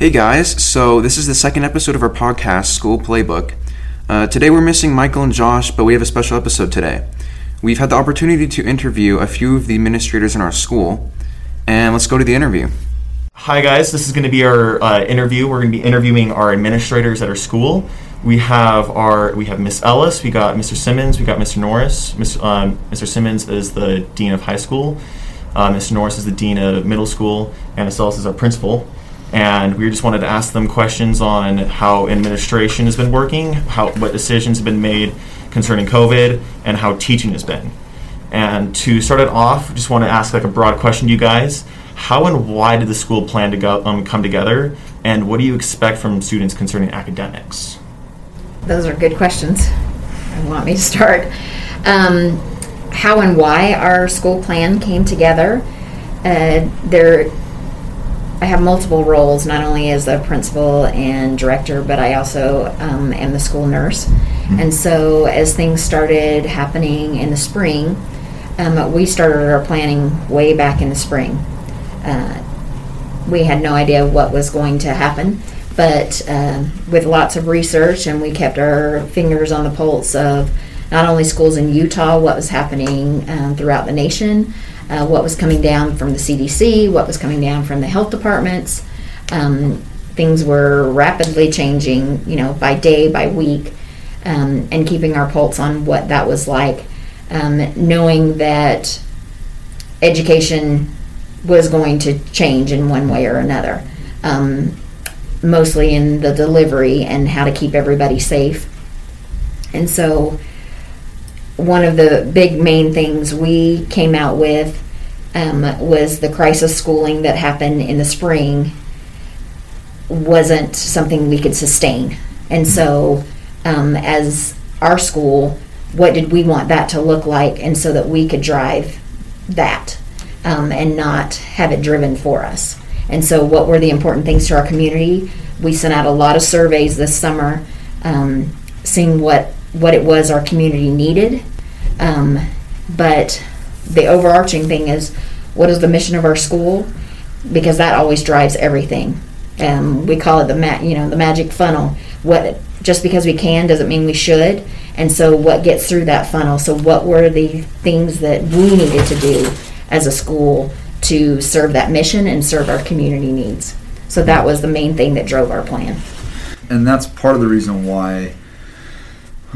Hey guys, so this is the second episode of our podcast, School Playbook. Uh, today we're missing Michael and Josh, but we have a special episode today. We've had the opportunity to interview a few of the administrators in our school, and let's go to the interview. Hi, guys. This is going to be our uh, interview. We're going to be interviewing our administrators at our school. We have our we have Miss Ellis, we got Mr. Simmons, we got Mr. Norris. Um, Mr. Simmons is the dean of high school. Uh, Mr. Norris is the dean of middle school, and Miss Ellis is our principal. And we just wanted to ask them questions on how administration has been working, how what decisions have been made concerning COVID, and how teaching has been. And to start it off, just want to ask like a broad question to you guys. How and why did the school plan to go, um, come together? And what do you expect from students concerning academics? Those are good questions. I want me to start. Um, how and why our school plan came together. Uh, there i have multiple roles not only as a principal and director but i also um, am the school nurse mm-hmm. and so as things started happening in the spring um, we started our planning way back in the spring uh, we had no idea what was going to happen. But uh, with lots of research, and we kept our fingers on the pulse of not only schools in Utah, what was happening um, throughout the nation, uh, what was coming down from the CDC, what was coming down from the health departments. Um, things were rapidly changing, you know, by day, by week, um, and keeping our pulse on what that was like, um, knowing that education was going to change in one way or another, um, mostly in the delivery and how to keep everybody safe. And so, one of the big main things we came out with um, was the crisis schooling that happened in the spring wasn't something we could sustain. And so, um, as our school, what did we want that to look like, and so that we could drive that um, and not have it driven for us. And so, what were the important things to our community? We sent out a lot of surveys this summer, um, seeing what what it was our community needed. Um, but the overarching thing is, what is the mission of our school? Because that always drives everything. Um, we call it the ma- you know the magic funnel. What just because we can doesn't mean we should. And so, what gets through that funnel? So, what were the things that we needed to do as a school to serve that mission and serve our community needs. So that was the main thing that drove our plan. And that's part of the reason why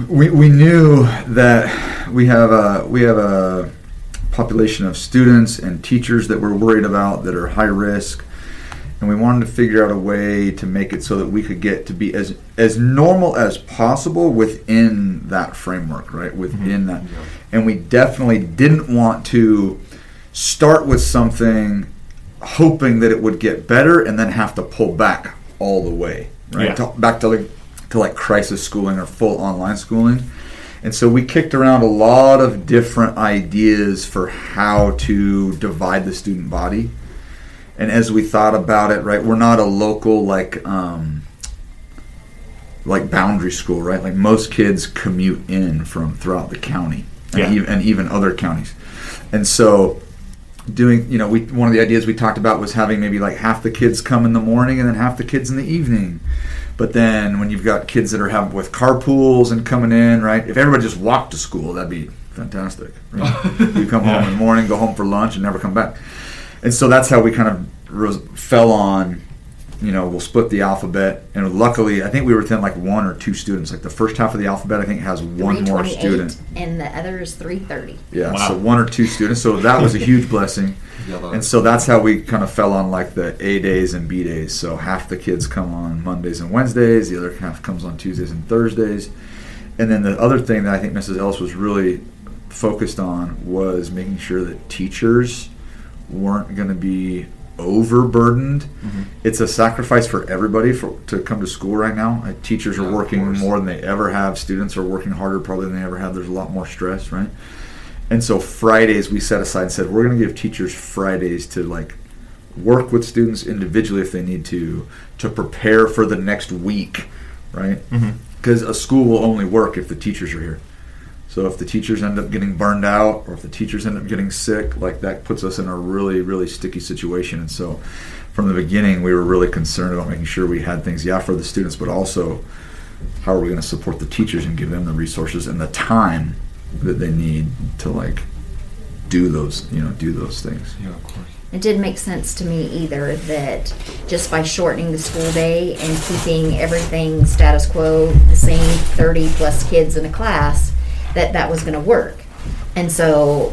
we, we knew that we have a we have a population of students and teachers that we're worried about that are high risk. And we wanted to figure out a way to make it so that we could get to be as as normal as possible within that framework right? Within mm-hmm. that and we definitely didn't want to start with something hoping that it would get better and then have to pull back all the way right? Yeah. to, back to like to like crisis schooling or full online schooling. And so we kicked around a lot of different ideas for how to divide the student body. And as we thought about it right we're not a local like um, like boundary school right? Like most kids commute in from throughout the county and, yeah. even, and even other counties. And so doing you know we one of the ideas we talked about was having maybe like half the kids come in the morning and then half the kids in the evening but then when you've got kids that are having with carpools and coming in right if everybody just walked to school that'd be fantastic right? you come home in the morning go home for lunch and never come back and so that's how we kind of rose, fell on you know, we'll split the alphabet. And luckily, I think we were within like one or two students. Like the first half of the alphabet, I think has one more student, and the other is three thirty. Yeah, wow. so one or two students. So that was a huge blessing. and so that's how we kind of fell on like the A days and B days. So half the kids come on Mondays and Wednesdays, the other half comes on Tuesdays and Thursdays. And then the other thing that I think Mrs. Ellis was really focused on was making sure that teachers weren't going to be overburdened. Mm-hmm. It's a sacrifice for everybody for to come to school right now. Uh, teachers yeah, are working more than they ever have. Students are working harder probably than they ever have. There's a lot more stress, right? And so Fridays we set aside and said we're going to give teachers Fridays to like work with students individually if they need to to prepare for the next week, right? Because mm-hmm. a school will only work if the teachers are here. So if the teachers end up getting burned out, or if the teachers end up getting sick, like that puts us in a really, really sticky situation. And so, from the beginning, we were really concerned about making sure we had things, yeah, for the students, but also how are we going to support the teachers and give them the resources and the time that they need to like do those, you know, do those things. Yeah, of course. It didn't make sense to me either that just by shortening the school day and keeping everything status quo, the same 30 plus kids in a class, that that was going to work. And so,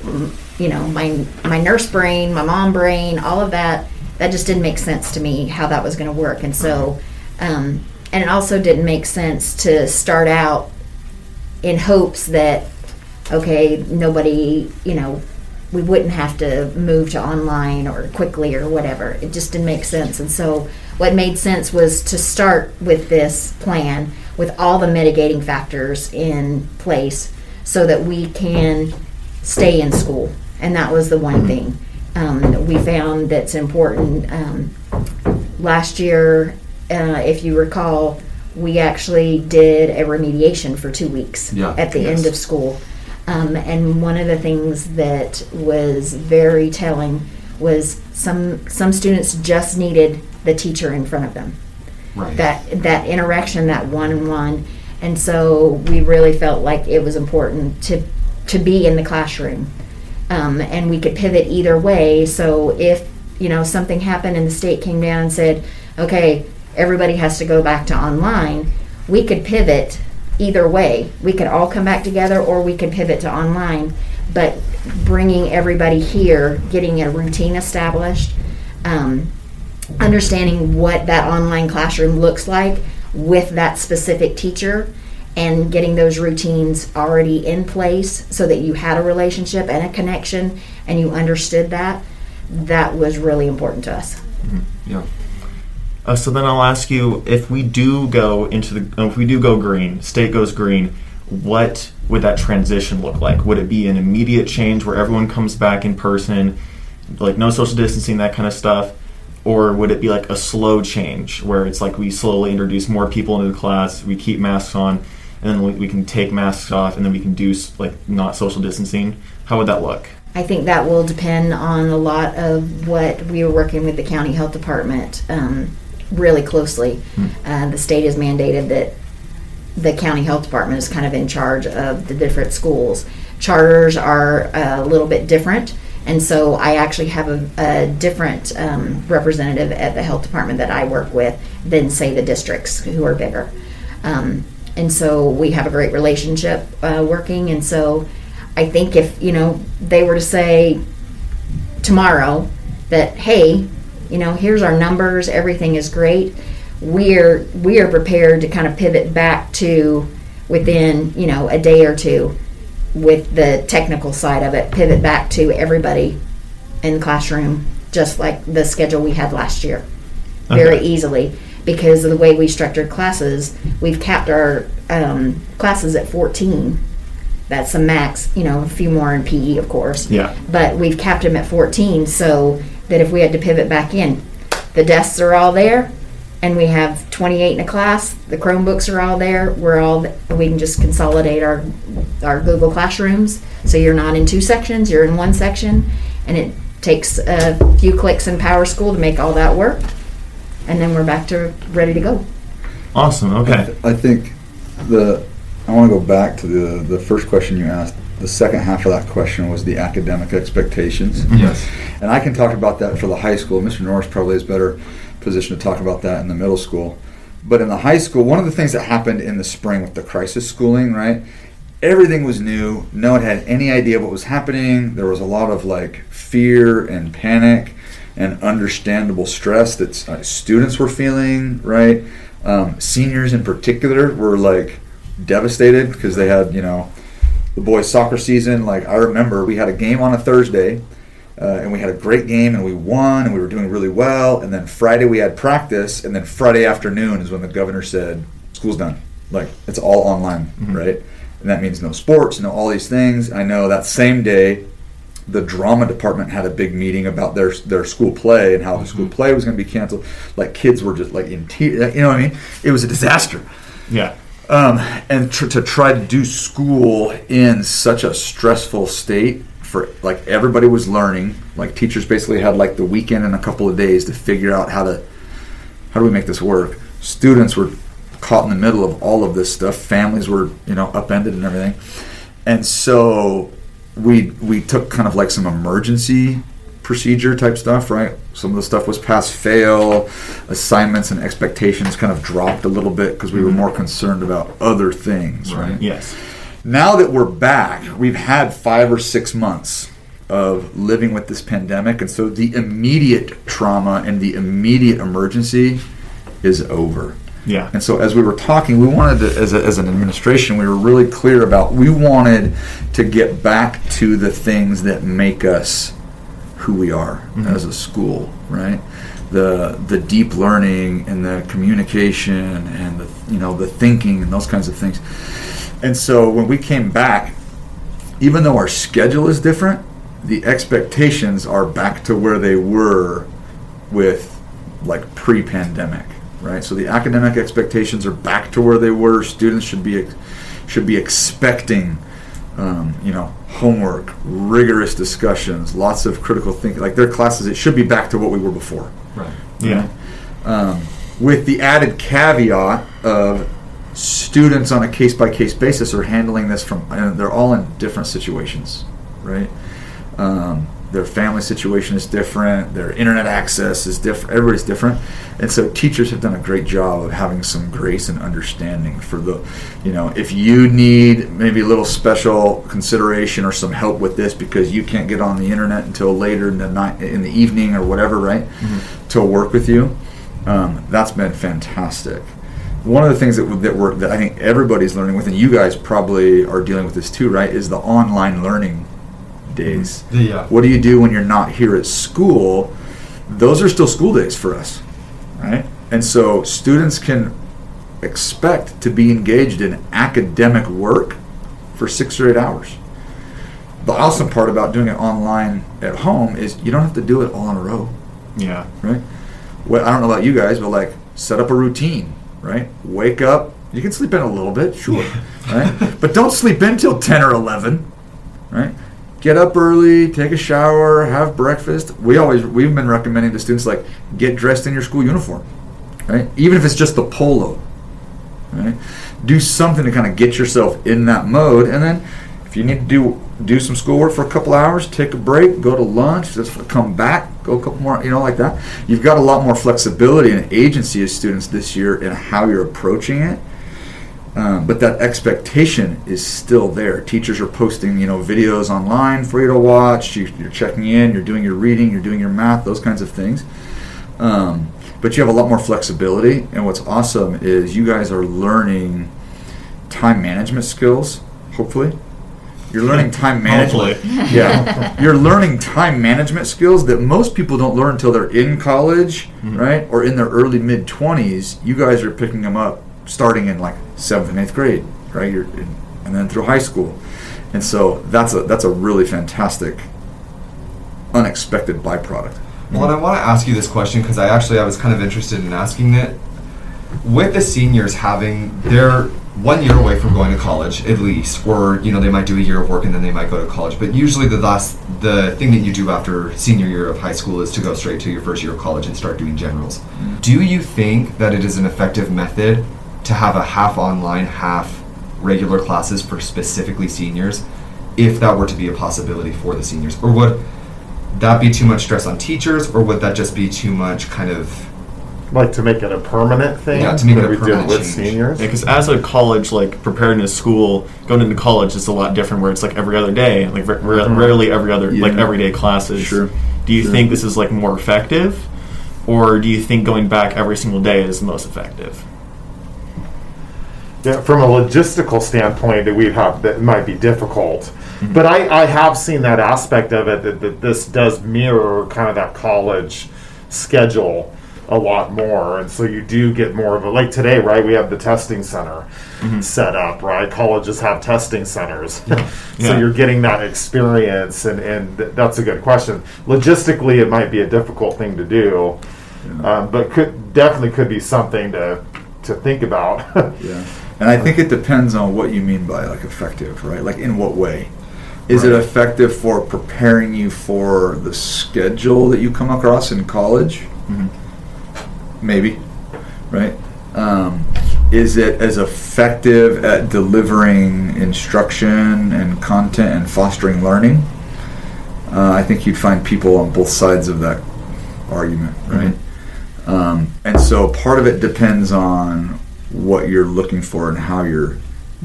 you know, my my nurse brain, my mom brain, all of that, that just didn't make sense to me how that was going to work. And so, um, and it also didn't make sense to start out in hopes that okay, nobody, you know, we wouldn't have to move to online or quickly or whatever. It just didn't make sense. And so, what made sense was to start with this plan with all the mitigating factors in place so that we can stay in school. And that was the one thing um, we found that's important. Um, last year, uh, if you recall, we actually did a remediation for two weeks Yeah, at the yes. end of school. Um, and one of the things that was very telling was some some students just needed the teacher in front of them. Right. That that interaction, that one on one, and so we really felt like it was important to to be in the classroom, um, and we could pivot either way. So if you know something happened and the state came down and said, okay, everybody has to go back to online, we could pivot either way. We could all come back together, or we could pivot to online. But bringing everybody here, getting a routine established, um, understanding what that online classroom looks like with that specific teacher, and getting those routines already in place so that you had a relationship and a connection, and you understood that. That was really important to us. Yeah. Uh, so then I'll ask you if we do go into the if we do go green, state goes green, what would that transition look like? Would it be an immediate change where everyone comes back in person, like no social distancing, that kind of stuff? Or would it be like a slow change where it's like we slowly introduce more people into the class, we keep masks on, and then we, we can take masks off, and then we can do like not social distancing? How would that look? I think that will depend on a lot of what we were working with the county health department um, really closely. Uh, the state has mandated that the county health department is kind of in charge of the different schools. Charters are a little bit different, and so I actually have a, a different um, representative at the health department that I work with than, say, the districts who are bigger. Um, and so we have a great relationship uh, working, and so I think if you know they were to say tomorrow that hey, you know, here's our numbers, everything is great. We're we are prepared to kind of pivot back to within you know a day or two with the technical side of it, pivot back to everybody in the classroom, just like the schedule we had last year, very Okay. easily because of the way we structured classes. We've capped our um, classes at 14. That's a max, you know, a few more in PE, of course Yeah. but we've capped them at 14 so that if we had to pivot back in, the desks are all there and we have 28 in a class, the Chromebooks are all there, we're all, we can just consolidate our, our Google Classrooms. So you're not in two sections, you're in one section and it takes a few clicks in Power School to make all that work. And then we're back to ready to go. Awesome. Okay. I think the I want to go back to the the first question you asked. The second half of that question was the academic expectations. Yes. And I can talk about that for the high school. Mr. Norris probably is better positioned to talk about that in the middle school. But in the high school, one of the things that happened in the spring with the crisis schooling, right? Everything was new. No one had any idea what was happening. There was a lot of like fear and panic and understandable stress that uh, students were feeling, right? Um, seniors in particular were like devastated because they had, you know, the boys' soccer season. Like I remember, we had a game on a Thursday, uh, and we had a great game, and we won, and we were doing really well. And then Friday we had practice, and then Friday afternoon is when the governor said, "School's done. Like it's all online, right?" And that means no sports, no all these things. I know that same day, the drama department had a big meeting about their their school play and how the school play was going to be canceled. Like kids were just like in tears. You know what I mean? It was a disaster. Yeah. um, and tr- to try to do school in such a stressful state for like everybody was learning. Like teachers basically had like the weekend and a couple of days to figure out how to how do we make this work? Students were caught in the middle of all of this stuff. Families were you know upended and everything. And so we we took kind of like some emergency procedure type stuff right? Some of the stuff was pass fail. Assignments and expectations kind of dropped a little bit because we were mm-hmm. more concerned about other things right? Yes. Now that we're back, we've had five or six months of living with this pandemic, and so the immediate trauma and the immediate emergency is over. Yeah. And so, as we were talking, we wanted to, as, a, as an administration, we were really clear about we wanted to get back to the things that make us who we are mm-hmm. as a school, right? The the deep learning and the communication and the you know the thinking and those kinds of things. And so when we came back, even though our schedule is different, the expectations are back to where they were with like pre-pandemic, right? So the academic expectations are back to where they were. Students should be should be expecting, um, you know, homework, rigorous discussions, lots of critical thinking. Like their classes, it should be back to what we were before Right. Yeah. um, with the added caveat of students on a case by case basis are handling this from, and they're all in different situations, right? Um, their family situation is different, their internet access is different, everybody's different. And so teachers have done a great job of having some grace and understanding for the, you know, if you need maybe a little special consideration or some help with this because you can't get on the internet until later in the night, in the evening or whatever, right? To work with you, um, that's been fantastic. One of the things that, that we're that I think everybody's learning with, and you guys probably are dealing with this too, right? Is the online learning days. Yeah. What do you do when you're not here at school? Those are still school days for us, right? And so students can expect to be engaged in academic work for six or eight hours. The awesome part about doing it online at home is you don't have to do it all in a row Yeah. right? Well, I don't know about you guys, but like set up a routine, right? Wake up. You can sleep in a little bit, sure, right? But don't sleep in till ten or eleven, right? Get up early, take a shower, have breakfast. We always we've been recommending to students like get dressed in your school uniform, right? Even if it's just the polo, right? Do something to kind of get yourself in that mode, and then if you need to do do some schoolwork for a couple hours, take a break, go to lunch, just come back, go a couple more, you know, like that. You've got a lot more flexibility and agency as students this year in how you're approaching it. Um, but that expectation is still there. Teachers are posting, you know, videos online for you to watch. You, you're checking in. You're doing your reading. You're doing your math. Those kinds of things. Um, but you have a lot more flexibility. And what's awesome is you guys are learning time management skills. Hopefully, you're learning time management. Hopefully. Yeah, you're learning time management skills that most people don't learn until they're in college, mm-hmm. right, or in their early mid twenties. You guys are picking them up starting in like seventh and eighth grade, right? You're in, and then through high school, and so that's a that's a really fantastic, unexpected byproduct. Well, and I want to ask you this question because I actually I was kind of interested in asking it. With the seniors having their one year away from going to college at least, or you know they might do a year of work and then they might go to college. But usually the last the thing that you do after senior year of high school is to go straight to your first year of college and start doing generals. Mm-hmm. Do you think that it is an effective method to have a half online, half regular classes for specifically seniors, if that were to be a possibility for the seniors, or would that be too much stress on teachers, or would that just be too much kind of Like to make it a permanent thing. Yeah, to make it a we did permanent with change. seniors. Yeah, because as a college, like preparedness school, going into college is a lot different. Where it's like every other day, like ra- ra- rarely every other, like everyday classes. Sure. Do you Sure. think this is like more effective, or do you think going back every single day is most effective? Yeah, from a logistical standpoint, that we have that might be difficult. Mm-hmm. But I, I have seen that aspect of it that, that this does mirror kind of that college schedule a lot more, and so you do get more of a like today, right? We have the testing center Mm-hmm. set up, right? Colleges have testing centers, so Yeah. you're getting that experience, and and th- that's a good question. Logistically, it might be a difficult thing to do, um, but could definitely could be something to to think about. Yeah. And I think it depends on what you mean by like effective, right? Like in what way? Is it effective for preparing you for the schedule that you come across in college? Maybe, right? Um, is it as effective at delivering instruction and content and fostering learning? Uh, I think you'd find people on both sides of that argument, right? Um, and so part of it depends on what you're looking for and how you're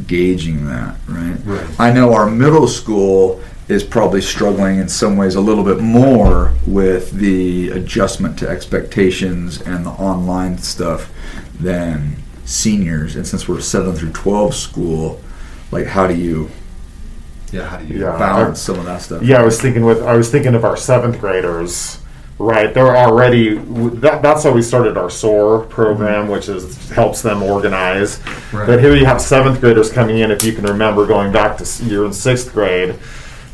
gauging that, right? Right. I know our middle school is probably struggling in some ways a little bit more with the adjustment to expectations and the online stuff than seniors. And since we're a 7 through 12 school, like how do you Yeah, how do you? Yeah. balance some of that stuff? Yeah, I was thinking with I was thinking of our seventh graders, right? They're already that, that's how we started our SOAR program, mm-hmm. which is helps them organize. Right. But here you have seventh graders coming in. If you can remember, going back to s- you're in sixth grade,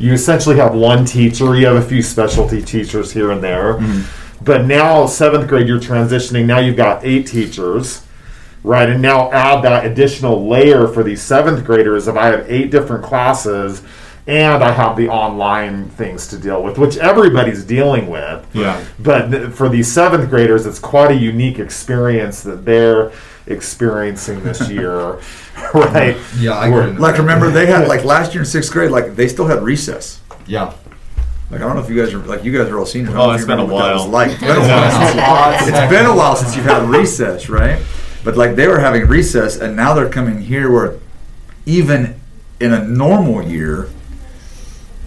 you essentially have one teacher. You have a few specialty teachers here and there. Mm-hmm. But now seventh grade, you're transitioning. Now you've got eight teachers right? And now add that additional layer for these seventh graders if I have eight different classes and I have the online things to deal with, which everybody's dealing with. Yeah. But for these seventh graders, it's quite a unique experience that they're experiencing this year, right? Yeah, I We're- Like remember they had like last year in sixth grade, like they still had recess. Yeah. Like I don't know if you guys are like you guys are all seniors. Oh, know if it's you been a remember what that while. Like it's been a while. since it's been a while since you've had recess, right? But like they were having recess, and now they're coming here where even in a normal year,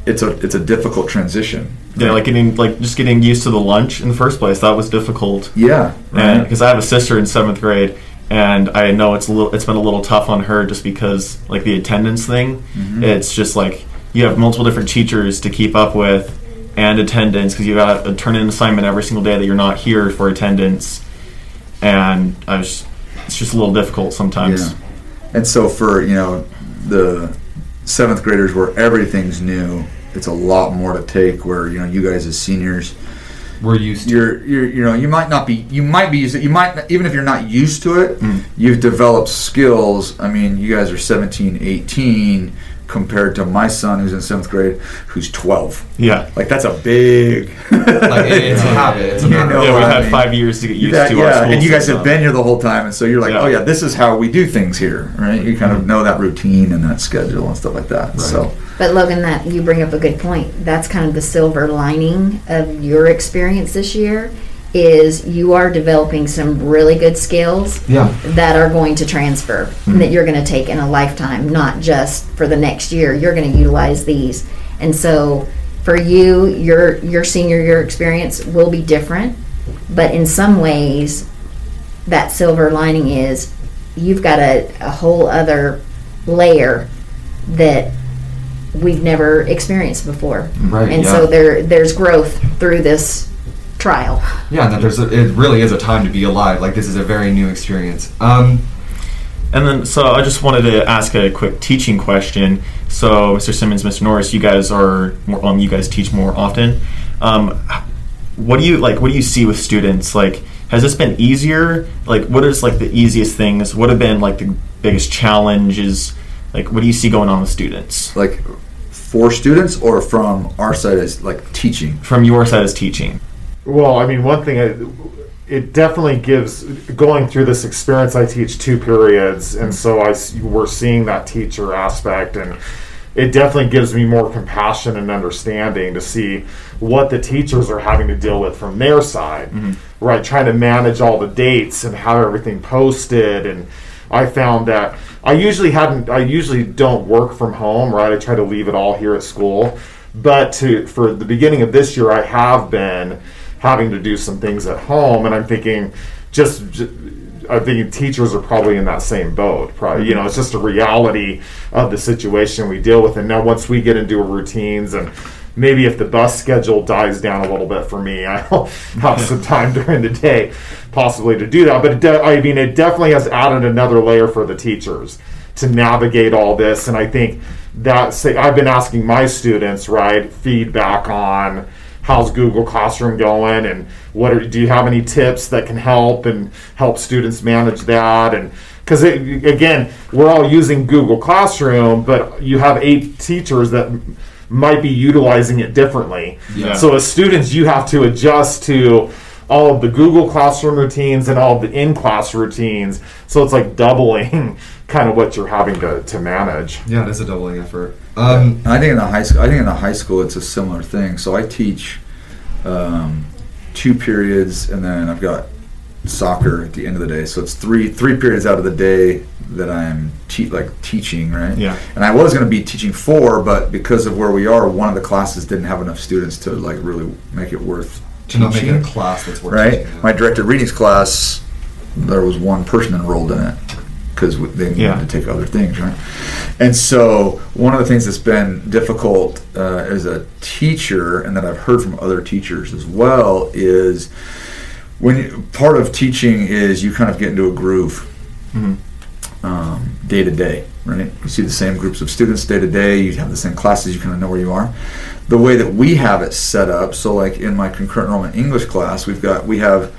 it's a it's a difficult transition. Yeah, like getting like just getting used to the lunch in the first place. That was difficult. Yeah, right. because I have a sister in seventh grade, and I know it's a little, it's been a little tough on her just because like the attendance thing. Mm-hmm. It's just like you have multiple different teachers to keep up with, and attendance because you got to turn in an assignment every single day that you're not here for attendance, and I was, it's just a little difficult sometimes. Yeah. And so for you know the seventh graders where everything's new, it's a lot more to take. Where you know you guys as seniors. We're used to. you're you're you know you might not be you might be used you might even if you're not used to it hmm. you've developed skills i mean you guys are 17 18 compared to my son who's in seventh grade who's 12 Yeah. like that's a big Like, it- it's a habit. It's a You know yeah, we've I had mean? five years to get used That- to our yeah school and you guys have been here the whole time and so you're like Yeah. oh yeah this is how we do things here right you kind of mm-hmm. know that routine and that schedule and stuff like that so But Logan, that you bring up a good point. That's kind of the silver lining of your experience this year is you are developing some really good skills Yeah. that are going to transfer and that you're going to take in a lifetime, not just for the next year. You're going to utilize these. And so for you, your your senior year experience will be different, but in some ways that silver lining is you've got a, a whole other layer that we've never experienced before. Right, And yeah. so there there's growth through this trial. Yeah, that there's a, it really is a time to be alive. Like this is a very new experience. Um, And then, so I just wanted to ask a quick teaching question. So, Mr. Simmons, Mr. Norris, you guys are more, um, you guys teach more often. Um, what do you like? What do you see with students? Like, has this been easier? Like, what is like the easiest things? What have been like the biggest challenges? Like, what do you see going on with students like for students or from our side as like teaching from your side as teaching? Well, I mean, one thing, it, it definitely gives, going through this experience, I teach two periods, and so I, we're seeing that teacher aspect, and it definitely gives me more compassion and understanding to see what the teachers are having to deal with from their side, mm-hmm. right? Trying to manage all the dates and have everything posted, and I found that I usually hadn't, I usually don't work from home, right? I try to leave it all here at school, but to for the beginning of this year, I have been having to do some things at home, and I'm thinking, just, j I'm thinking teachers are probably in that same boat. Probably, you mm-hmm. know, it's just a reality of the situation we deal with. And now, once we get into routines, and maybe if the bus schedule dies down a little bit for me, I'll have some time during the day, possibly to do that. But de- I mean, it definitely has added another layer for the teachers to navigate all this. And I think that say I've been asking my students, right, feedback on how's Google Classroom going, and what are, do you have any tips that can help and help students manage that, and because again, we're all using Google Classroom, but you have eight teachers that might be utilizing it differently. Yeah. So as students, you have to adjust to all of the Google Classroom routines and all of the in-class routines. So it's like doubling kind of what you're having to, to manage. Yeah, it is a doubling effort. Um, I think in the high school, I think in the high school it's a similar thing. So I teach um, two periods, and then I've got soccer at the end of the day. So it's three three periods out of the day that I'm te- like teaching, right? Yeah. And I was going to be teaching four, but because of where we are, one of the classes didn't have enough students to like really make it worth to not make it a class that's worth right? teaching. My directed readings class, there was one person enrolled in it because they needed Yeah. to take other things, right? And so one of the things that's been difficult uh, as a teacher, and that I've heard from other teachers as well, is when you, part of teaching is you kind of get into a groove um, day to day, right? You see the same groups of students day to day. You have the same classes. You kind of know where you are. The way that we have it set up, so like in my concurrent enrollment English class, we've got we have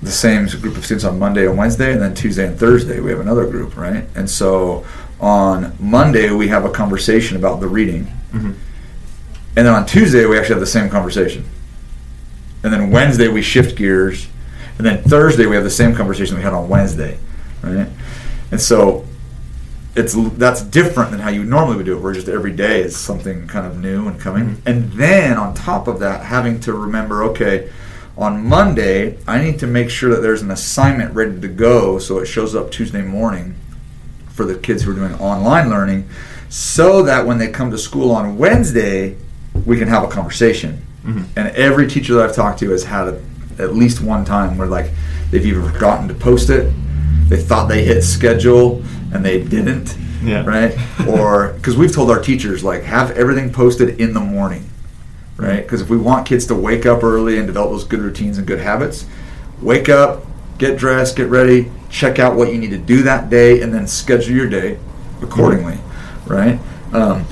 the same group of students on Monday and Wednesday, and then Tuesday and Thursday we have another group, right? And so on Monday we have a conversation about the reading, mm-hmm. and then on Tuesday we actually have the same conversation, and then Wednesday we shift gears, and then Thursday we have the same conversation we had on Wednesday, right? And so it's that's different than how you normally would do it. Where just every day is something kind of new and coming, mm-hmm. and then on top of that, having to remember, okay, on Monday I need to make sure that there's an assignment ready to go, so it shows up Tuesday morning for the kids who are doing online learning, so that when they come to school on Wednesday, we can have a conversation. Mm-hmm. And every teacher that I've talked to has had a, at least one time where like they've either forgotten to post it, they thought they hit schedule and they didn't, Yeah. right? Or because we've told our teachers like have everything posted in the morning, right? Because if we want kids to wake up early and develop those good routines and good habits, wake up, get dressed, get ready, check out what you need to do that day, and then schedule your day accordingly, right? Um,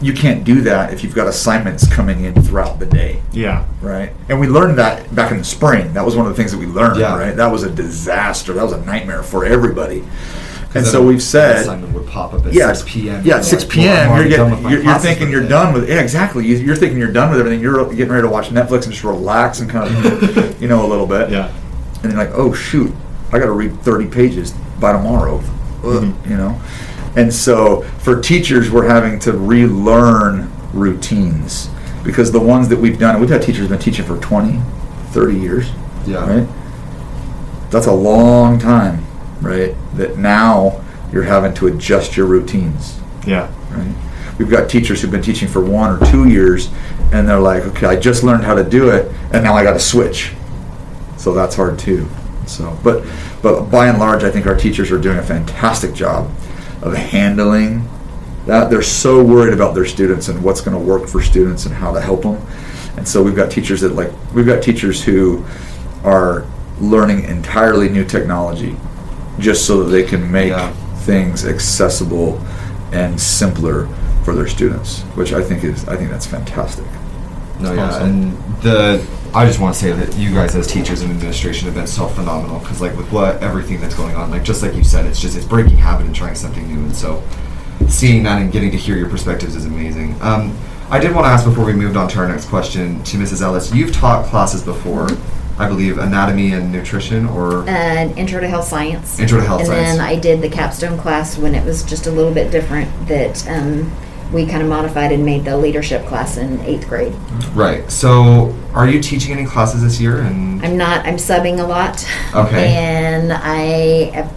you can't do that if you've got assignments coming in throughout the day Yeah. right? And we learned that back in the spring. That was one of the things that we learned, Yeah. right? That was a disaster. That was a nightmare for everybody. And so we've said, assignment would pop up at yeah, 6 p.m. Yeah, You're six like, well, I'm p.m. already You're done getting, with my you're, you're thinking you're done with, yeah, exactly. You- You're thinking you're done with everything. You're getting ready to watch Netflix and just relax and kind of, you know, a little bit. Yeah. And you're like, oh shoot, I got to read 30 pages by tomorrow, Ugh, you know. And so for teachers, we're having to relearn routines because the ones that we've done, we've had teachers who've been teaching for 20, 30 years, Yeah. right? That's a long time, right? That now you're having to adjust your routines, Yeah. right? We've got teachers who've been teaching for one or two years, and they're like, okay, I just learned how to do it, and now I got to switch. So that's hard too. So, but but by and large, I think our teachers are doing a fantastic job of handling that. They're so worried about their students and what's going to work for students and how to help them. And so we've got teachers that like we've got teachers who are learning entirely new technology just so that they can make Yeah. things accessible and simpler for their students, which I think is I think that's fantastic. No, yeah, Awesome. and the I just want to say that you guys as teachers and administration have been so phenomenal because like with what everything that's going on, like just like you said, it's just it's breaking habit and trying something new, and so seeing that and getting to hear your perspectives is amazing. Um, I did want to ask before we moved on to our next question to Mrs. Ellis. You've taught classes before, I believe, anatomy and nutrition, or uh, intro to health science. Intro to health and science. And then I did the capstone class when it was just a little bit different. That um, we kind of modified and made the leadership class in eighth grade. right. So, are you teaching any classes this year? And I'm not. I'm subbing a lot. Okay. And I have-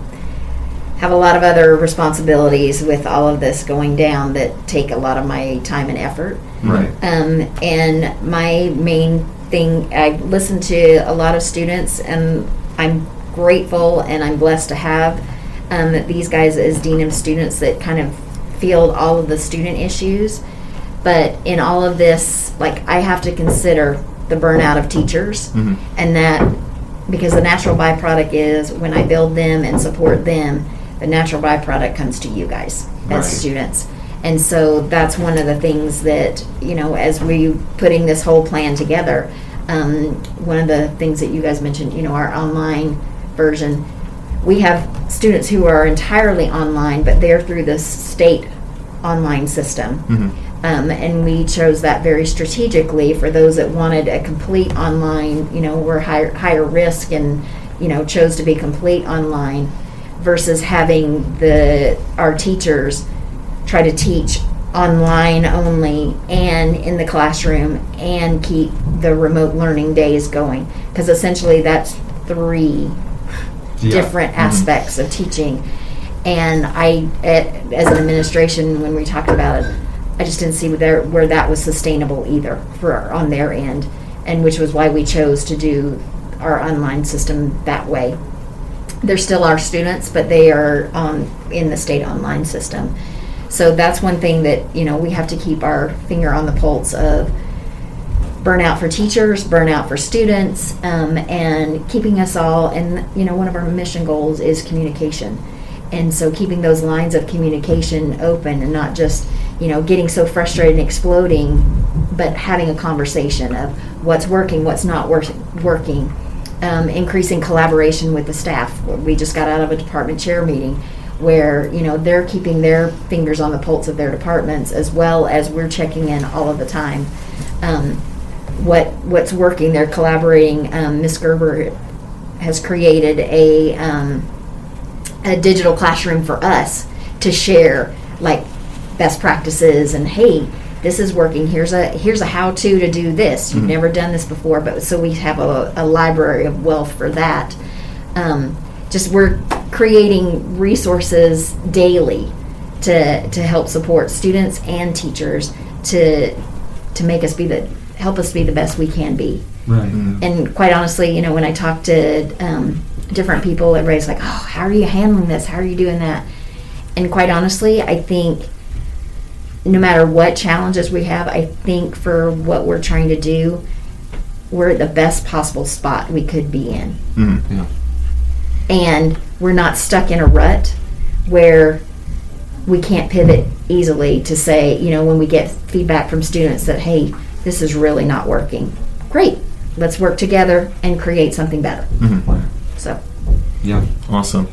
a lot of other responsibilities with all of this going down that take a lot of my time and effort. right, Um, and my main thing, I listen to a lot of students, and I'm grateful and I'm blessed to have um, these guys as dean of students that kind of field all of the student issues. But in all of this, like I have to consider the burnout of teachers, and that because the natural byproduct is when I build them and support them, the natural byproduct comes to you guys as Right. students. And so that's one of the things that, you know, as we putting this whole plan together, um, one of the things that you guys mentioned, you know, our online version, we have students who are entirely online, but they're through the state online system. Um, and we chose that very strategically for those that wanted a complete online, you know, were higher, higher risk and, you know, chose to be complete online versus having the, our teachers try to teach online only and in the classroom and keep the remote learning days going. Because essentially that's three Yeah. different aspects of teaching. And I, as an administration, when we talked about it, I just didn't see where, where that was sustainable either for on their end, and which was why we chose to do our online system that way. They're still our students, but they are um, in the state online system. So that's one thing that you know we have to keep our finger on the pulse of burnout for teachers, burnout for students, um, and keeping us all. And you know, one of our mission goals is communication, and so keeping those lines of communication open and not just you know getting so frustrated and exploding, but having a conversation of what's working, what's not wor- working. Um, increasing collaboration with the staff. We just got out of a department chair meeting where you know they're keeping their fingers on the pulse of their departments as well as we're checking in all of the time. Um, what what's working? They're collaborating. Um, Miss Gerber has created a um, a digital classroom for us to share like best practices and hey this is working here's a here's a how-to to do this you've never done this before but so we have a, a library of wealth for that um, just we're creating resources daily to to help support students and teachers to to make us be the help us be the best we can be Right. and quite honestly, you know, when I talk to um, different people, everybody's like, "Oh, how are you handling this? How are you doing that?" And quite honestly, I think no matter what challenges we have, I think for what we're trying to do, we're at the best possible spot we could be in, Yeah. and we're not stuck in a rut where we can't pivot easily to say, you know, when we get feedback from students that, hey, this is really not working. Great, let's work together and create something better. Mm-hmm. So, Yeah. Awesome.